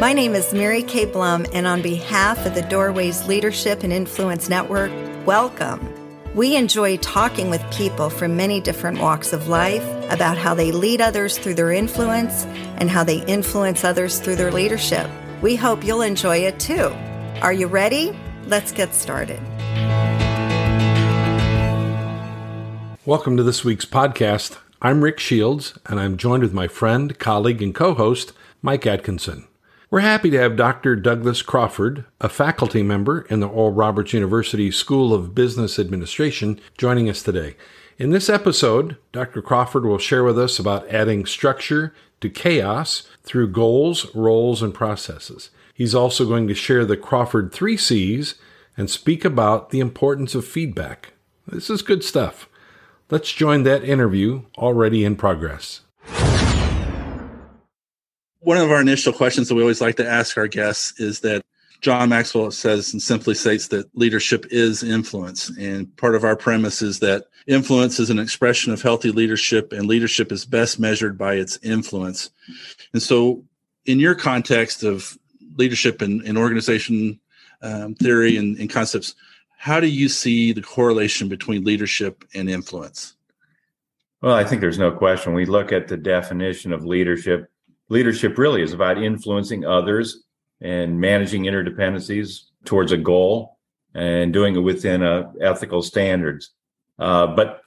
My name is Mary Kay Blum, and on behalf of the Doorways Leadership and Influence Network, welcome. We enjoy talking with people from many different walks of life about how they lead others through their influence and how they influence others through their leadership. We hope you'll enjoy it too. Are you ready? Let's get started. Welcome to this week's podcast. I'm Rick Shields, and I'm joined with my friend, colleague, and co host, Mike Atkinson. We're happy to have Dr. Douglas Crawford, a faculty member in the Oral Roberts University School of Business Administration, joining us today. In this episode, Dr. Crawford will share with us about adding structure to chaos through goals, roles, and processes. He's also going to share the Crawford 3 C's and speak about the importance of feedback. This is good stuff. Let's join that interview already in progress one of our initial questions that we always like to ask our guests is that John Maxwell says and simply states that leadership is influence. And part of our premise is that influence is an expression of healthy leadership, and leadership is best measured by its influence. And so, in your context of leadership and, and organization um, theory and, and concepts, how do you see the correlation between leadership and influence? Well, I think there's no question. We look at the definition of leadership leadership really is about influencing others and managing interdependencies towards a goal and doing it within uh, ethical standards. Uh, but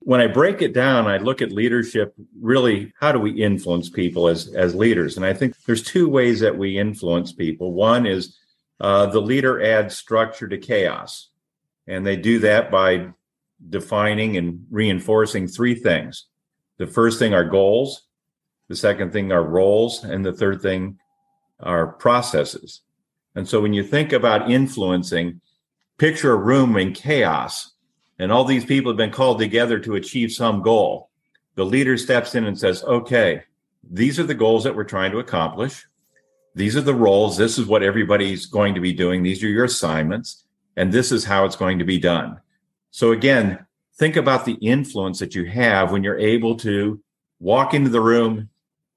when I break it down, I look at leadership really how do we influence people as, as leaders? And I think there's two ways that we influence people. One is uh, the leader adds structure to chaos, and they do that by defining and reinforcing three things. The first thing are goals, the second thing are roles. And the third thing are processes. And so when you think about influencing, picture a room in chaos and all these people have been called together to achieve some goal. The leader steps in and says, okay, these are the goals that we're trying to accomplish. These are the roles. This is what everybody's going to be doing. These are your assignments. And this is how it's going to be done. So again, think about the influence that you have when you're able to walk into the room,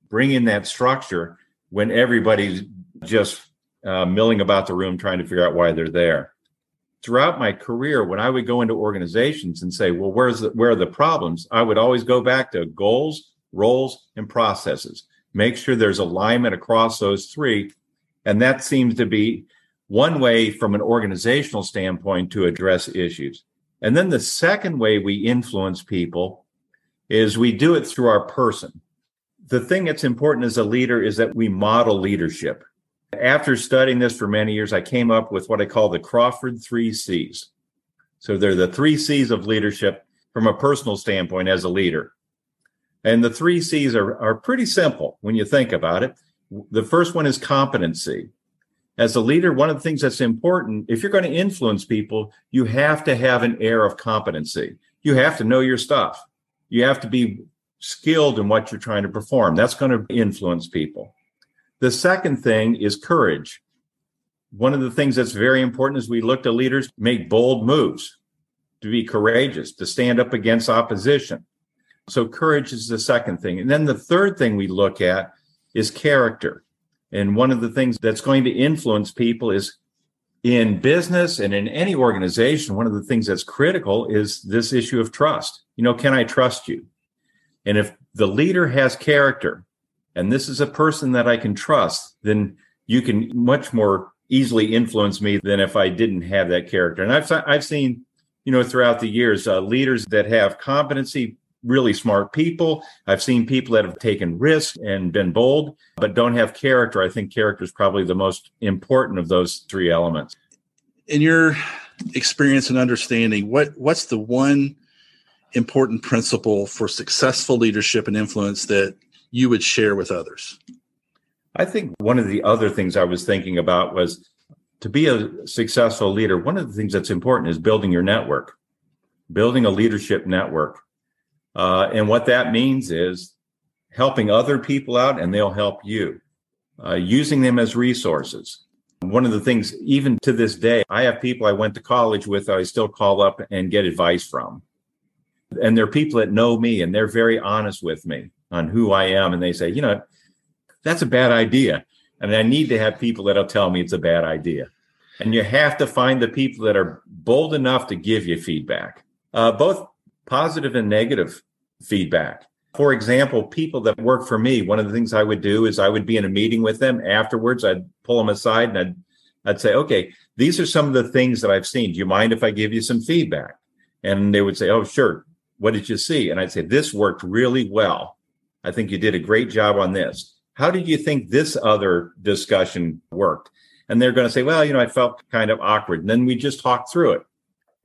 bring in that structure when everybody's just uh, milling about the room trying to figure out why they're there. Throughout my career, when I would go into organizations and say, "Well, where's the, where are the problems?" I would always go back to goals, roles, and processes. Make sure there's alignment across those three, and that seems to be one way from an organizational standpoint to address issues. And then the second way we influence people is we do it through our person the thing that's important as a leader is that we model leadership. After studying this for many years, I came up with what I call the Crawford three C's. So they're the three C's of leadership from a personal standpoint as a leader. And the three C's are, are pretty simple when you think about it. The first one is competency. As a leader, one of the things that's important, if you're going to influence people, you have to have an air of competency. You have to know your stuff. You have to be skilled in what you're trying to perform. That's going to influence people. The second thing is courage. One of the things that's very important is we look to leaders make bold moves, to be courageous, to stand up against opposition. So courage is the second thing. And then the third thing we look at is character. And one of the things that's going to influence people is in business and in any organization, one of the things that's critical is this issue of trust. You know, can I trust you? And if the leader has character and this is a person that I can trust, then you can much more easily influence me than if I didn't have that character. And I've, I've seen, you know, throughout the years, uh, leaders that have competency, really smart people. I've seen people that have taken risks and been bold, but don't have character. I think character is probably the most important of those three elements. In your experience and understanding, what what's the one important principle for successful leadership and influence that you would share with others? I think one of the other things I was thinking about was to be a successful leader, one of the things that's important is building your network, building a leadership network. Uh, and what that means is helping other people out and they'll help you, uh, using them as resources. One of the things, even to this day, I have people I went to college with, I still call up and get advice from. And they're people that know me and they're very honest with me on who I am. And they say, you know, that's a bad idea. And I need to have people that'll tell me it's a bad idea. And you have to find the people that are bold enough to give you feedback, uh, both positive and negative feedback. For example, people that work for me, one of the things I would do is I would be in a meeting with them afterwards. I'd pull them aside and I'd, I'd say, okay, these are some of the things that I've seen. Do you mind if I give you some feedback? And they would say, oh, sure. What did you see? And I'd say, this worked really well. I think you did a great job on this. How did you think this other discussion worked? And they're going to say, well, you know, I felt kind of awkward. And then we just talk through it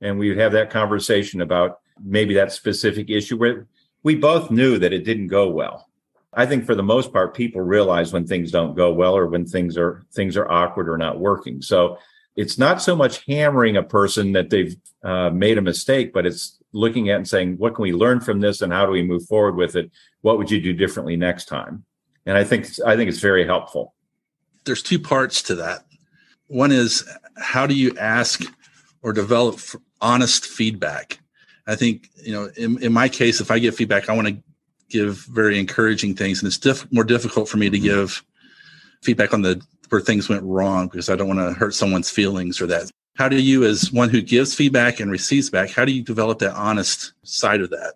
and we have that conversation about maybe that specific issue where we both knew that it didn't go well. I think for the most part, people realize when things don't go well or when things are things are awkward or not working. So it's not so much hammering a person that they've uh, made a mistake, but it's looking at and saying, what can we learn from this and how do we move forward with it? What would you do differently next time? And I think I think it's very helpful. There's two parts to that. One is how do you ask or develop honest feedback? I think you know, in, in my case, if I get feedback, I want to give very encouraging things, and it's diff- more difficult for me to give feedback on the where things went wrong because I don't want to hurt someone's feelings or that. How do you, as one who gives feedback and receives back, how do you develop that honest side of that?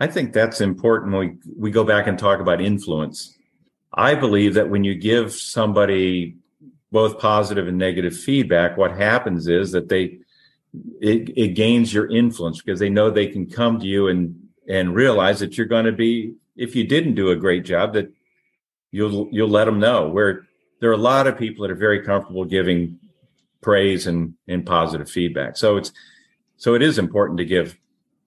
I think that's important. We we go back and talk about influence. I believe that when you give somebody both positive and negative feedback, what happens is that they it, it gains your influence because they know they can come to you and and realize that you're going to be if you didn't do a great job that you'll you'll let them know where there are a lot of people that are very comfortable giving praise and and positive feedback so it's so it is important to give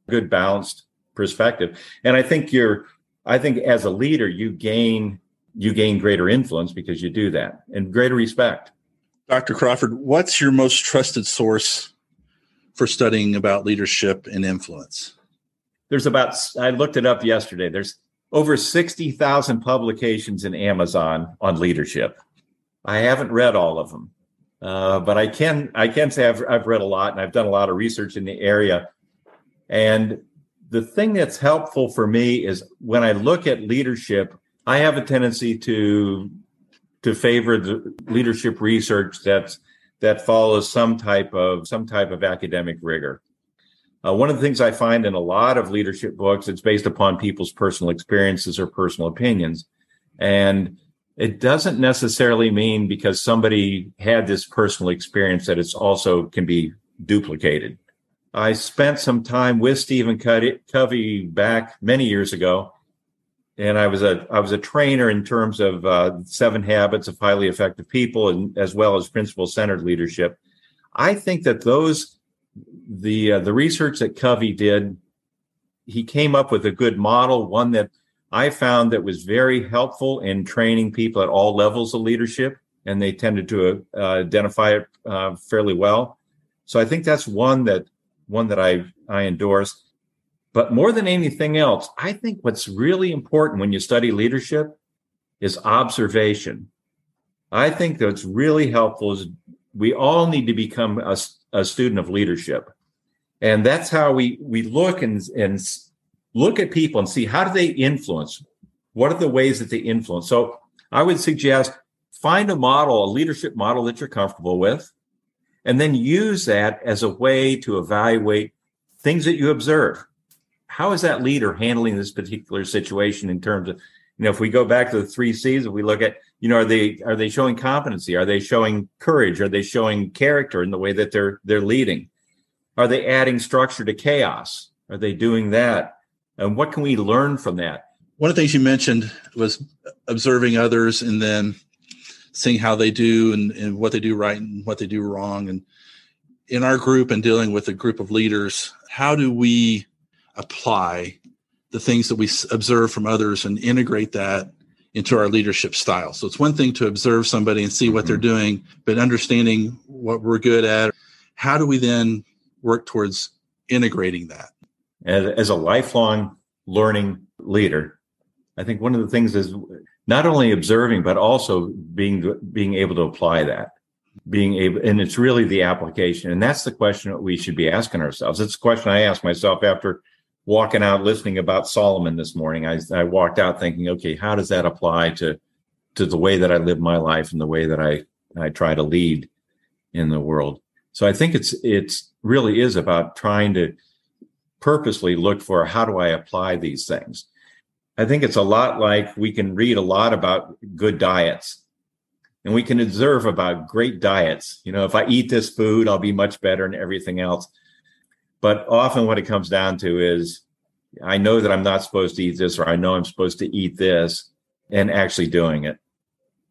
good balanced perspective and i think you're i think as a leader you gain you gain greater influence because you do that and greater respect dr crawford what's your most trusted source for studying about leadership and influence? There's about, I looked it up yesterday. There's over 60,000 publications in Amazon on leadership. I haven't read all of them, uh, but I can I can say I've, I've read a lot and I've done a lot of research in the area. And the thing that's helpful for me is when I look at leadership, I have a tendency to to favor the leadership research that's that follows some type of some type of academic rigor. Uh, one of the things I find in a lot of leadership books, it's based upon people's personal experiences or personal opinions, and it doesn't necessarily mean because somebody had this personal experience that it's also can be duplicated. I spent some time with Stephen Covey back many years ago, and I was a I was a trainer in terms of uh, seven habits of highly effective people, and as well as principle centered leadership. I think that those the uh, the research that Covey did, he came up with a good model, one that I found that was very helpful in training people at all levels of leadership, and they tended to uh, identify it uh, fairly well. So I think that's one that one that I I endorse. But more than anything else, I think what's really important when you study leadership is observation. I think that's really helpful is we all need to become a, a student of leadership. And that's how we we look and, and look at people and see how do they influence? What are the ways that they influence? So I would suggest find a model, a leadership model that you're comfortable with, and then use that as a way to evaluate things that you observe. How is that leader handling this particular situation in terms of you know if we go back to the three c's if we look at you know are they are they showing competency? Are they showing courage? Are they showing character in the way that they're they're leading? Are they adding structure to chaos? Are they doing that and what can we learn from that one of the things you mentioned was observing others and then seeing how they do and, and what they do right and what they do wrong and in our group and dealing with a group of leaders how do we apply the things that we observe from others and integrate that into our leadership style. So it's one thing to observe somebody and see what mm-hmm. they're doing, but understanding what we're good at, how do we then work towards integrating that? As, as a lifelong learning leader, I think one of the things is not only observing, but also being being able to apply that. Being able, and it's really the application. And that's the question that we should be asking ourselves. It's a question I ask myself after walking out listening about Solomon this morning, I, I walked out thinking, okay, how does that apply to to the way that I live my life and the way that I I try to lead in the world. So I think it's it's really is about trying to purposely look for how do I apply these things. I think it's a lot like we can read a lot about good diets and we can observe about great diets. You know, if I eat this food, I'll be much better and everything else. But often what it comes down to is I know that I'm not supposed to eat this, or I know I'm supposed to eat this, and actually doing it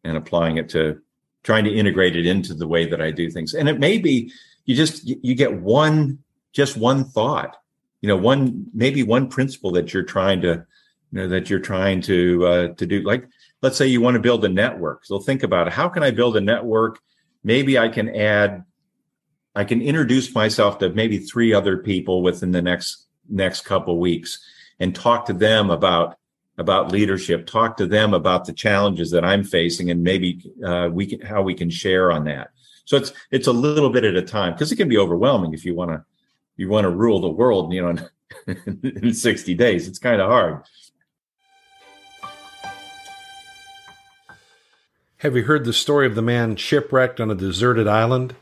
and applying it to trying to integrate it into the way that I do things. And it may be you just you get one just one thought, you know, one maybe one principle that you're trying to you know that you're trying to uh, to do. Like let's say you want to build a network. So think about it. How can I build a network? Maybe I can add I can introduce myself to maybe three other people within the next next couple weeks and talk to them about about leadership talk to them about the challenges that i'm facing and maybe uh, we can how we can share on that so it's it's a little bit at a time because it can be overwhelming if you want to you want to rule the world you know in, in 60 days it's kind of hard have you heard the story of the man shipwrecked on a deserted island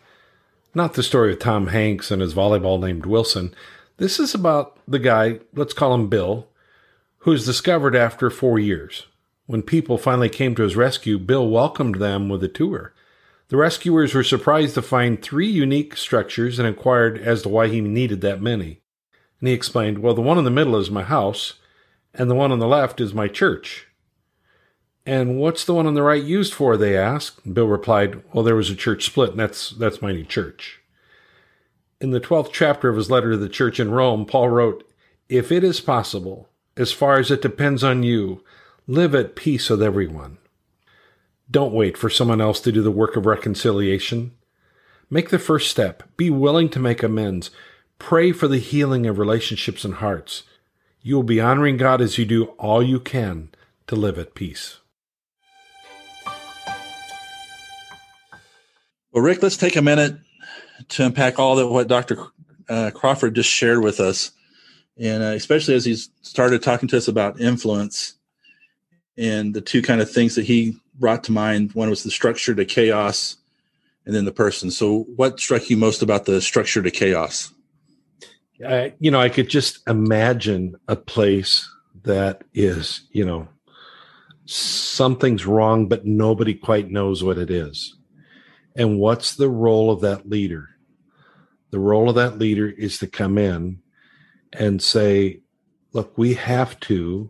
not the story of tom hanks and his volleyball named wilson this is about the guy, let's call him Bill, who's discovered after four years. When people finally came to his rescue, Bill welcomed them with a tour. The rescuers were surprised to find three unique structures and inquired as to why he needed that many. And he explained, Well, the one in the middle is my house, and the one on the left is my church. And what's the one on the right used for? they asked. Bill replied, Well, there was a church split, and that's, that's my new church. In the 12th chapter of his letter to the church in Rome, Paul wrote, If it is possible, as far as it depends on you, live at peace with everyone. Don't wait for someone else to do the work of reconciliation. Make the first step. Be willing to make amends. Pray for the healing of relationships and hearts. You will be honoring God as you do all you can to live at peace. Well, Rick, let's take a minute to unpack all that what Dr. Uh, Crawford just shared with us, and uh, especially as he started talking to us about influence and the two kind of things that he brought to mind. One was the structure to chaos, and then the person. So, what struck you most about the structure to chaos? Uh, you know, I could just imagine a place that is, you know, something's wrong, but nobody quite knows what it is. And what's the role of that leader? The role of that leader is to come in and say, look, we have to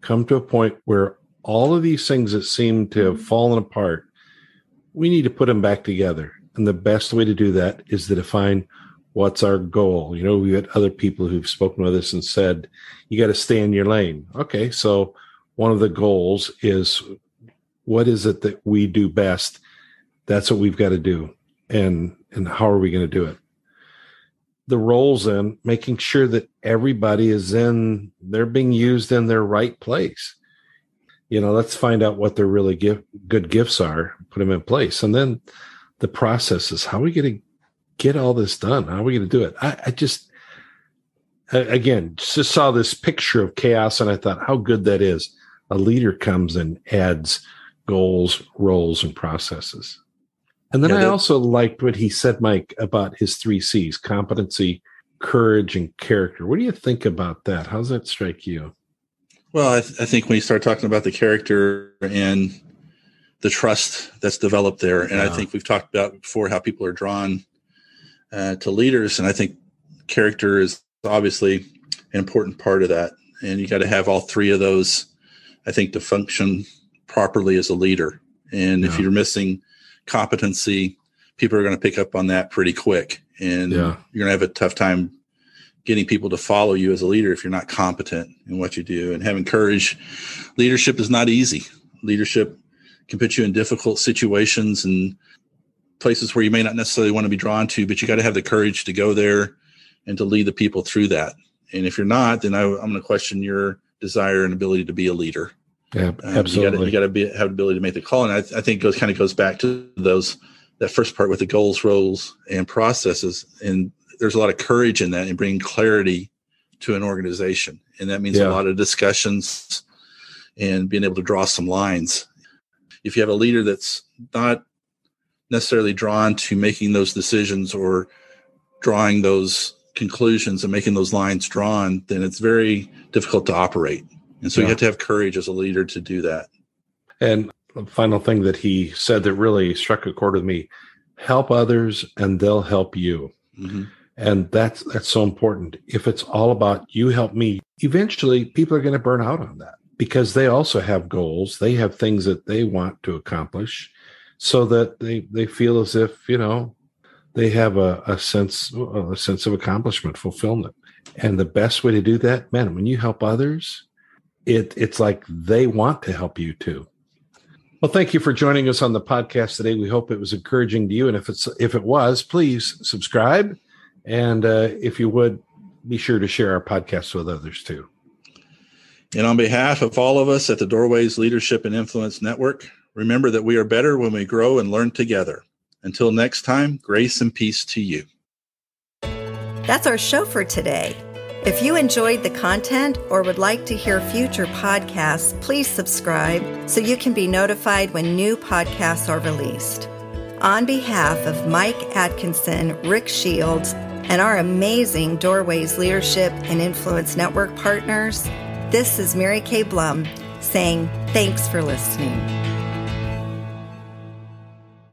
come to a point where all of these things that seem to have mm-hmm. fallen apart, we need to put them back together. And the best way to do that is to define what's our goal. You know, we've had other people who've spoken with us and said, you got to stay in your lane. Okay, so one of the goals is what is it that we do best that's what we've got to do and and how are we going to do it the roles in making sure that everybody is in they're being used in their right place you know let's find out what their really give, good gifts are put them in place and then the process is how are we going to get all this done how are we going to do it I, I just again just saw this picture of chaos and i thought how good that is a leader comes and adds goals roles and processes and then yeah, I also liked what he said, Mike, about his three C's competency, courage, and character. What do you think about that? How does that strike you? Well, I, th- I think when you start talking about the character and the trust that's developed there, and yeah. I think we've talked about before how people are drawn uh, to leaders, and I think character is obviously an important part of that. And you got to have all three of those, I think, to function properly as a leader. And yeah. if you're missing competency, people are going to pick up on that pretty quick. And yeah. you're going to have a tough time getting people to follow you as a leader if you're not competent in what you do. And having courage, leadership is not easy. Leadership can put you in difficult situations and places where you may not necessarily want to be drawn to, but you got to have the courage to go there and to lead the people through that. And if you're not, then I, am going to question your desire and ability to be a leader. Yeah, absolutely. Um, you got to be have the ability to make the call, and I, I think goes kind of goes back to those that first part with the goals, roles, and processes. And there's a lot of courage in that and bringing clarity to an organization, and that means yeah. a lot of discussions and being able to draw some lines. if you have a leader that's not necessarily drawn to making those decisions or drawing those conclusions and making those lines drawn, then it's very difficult to operate. And so yeah. you have to have courage as a leader to do that. And the final thing that he said that really struck a chord with me help others and they'll help you. Mm-hmm. And that's that's so important. If it's all about you help me, eventually people are going to burn out on that because they also have goals. They have things that they want to accomplish so that they they feel as if, you know, they have a, a sense a sense of accomplishment, fulfillment. And the best way to do that, man, when you help others, it it's like they want to help you too. Well, thank you for joining us on the podcast today. We hope it was encouraging to you, and if it's if it was, please subscribe, and uh, if you would, be sure to share our podcast with others too. And on behalf of all of us at the Doorways Leadership and Influence Network, remember that we are better when we grow and learn together. Until next time, grace and peace to you. That's our show for today. If you enjoyed the content or would like to hear future podcasts, please subscribe so you can be notified when new podcasts are released. On behalf of Mike Atkinson, Rick Shields, and our amazing Doorways Leadership and Influence Network partners, this is Mary Kay Blum saying thanks for listening.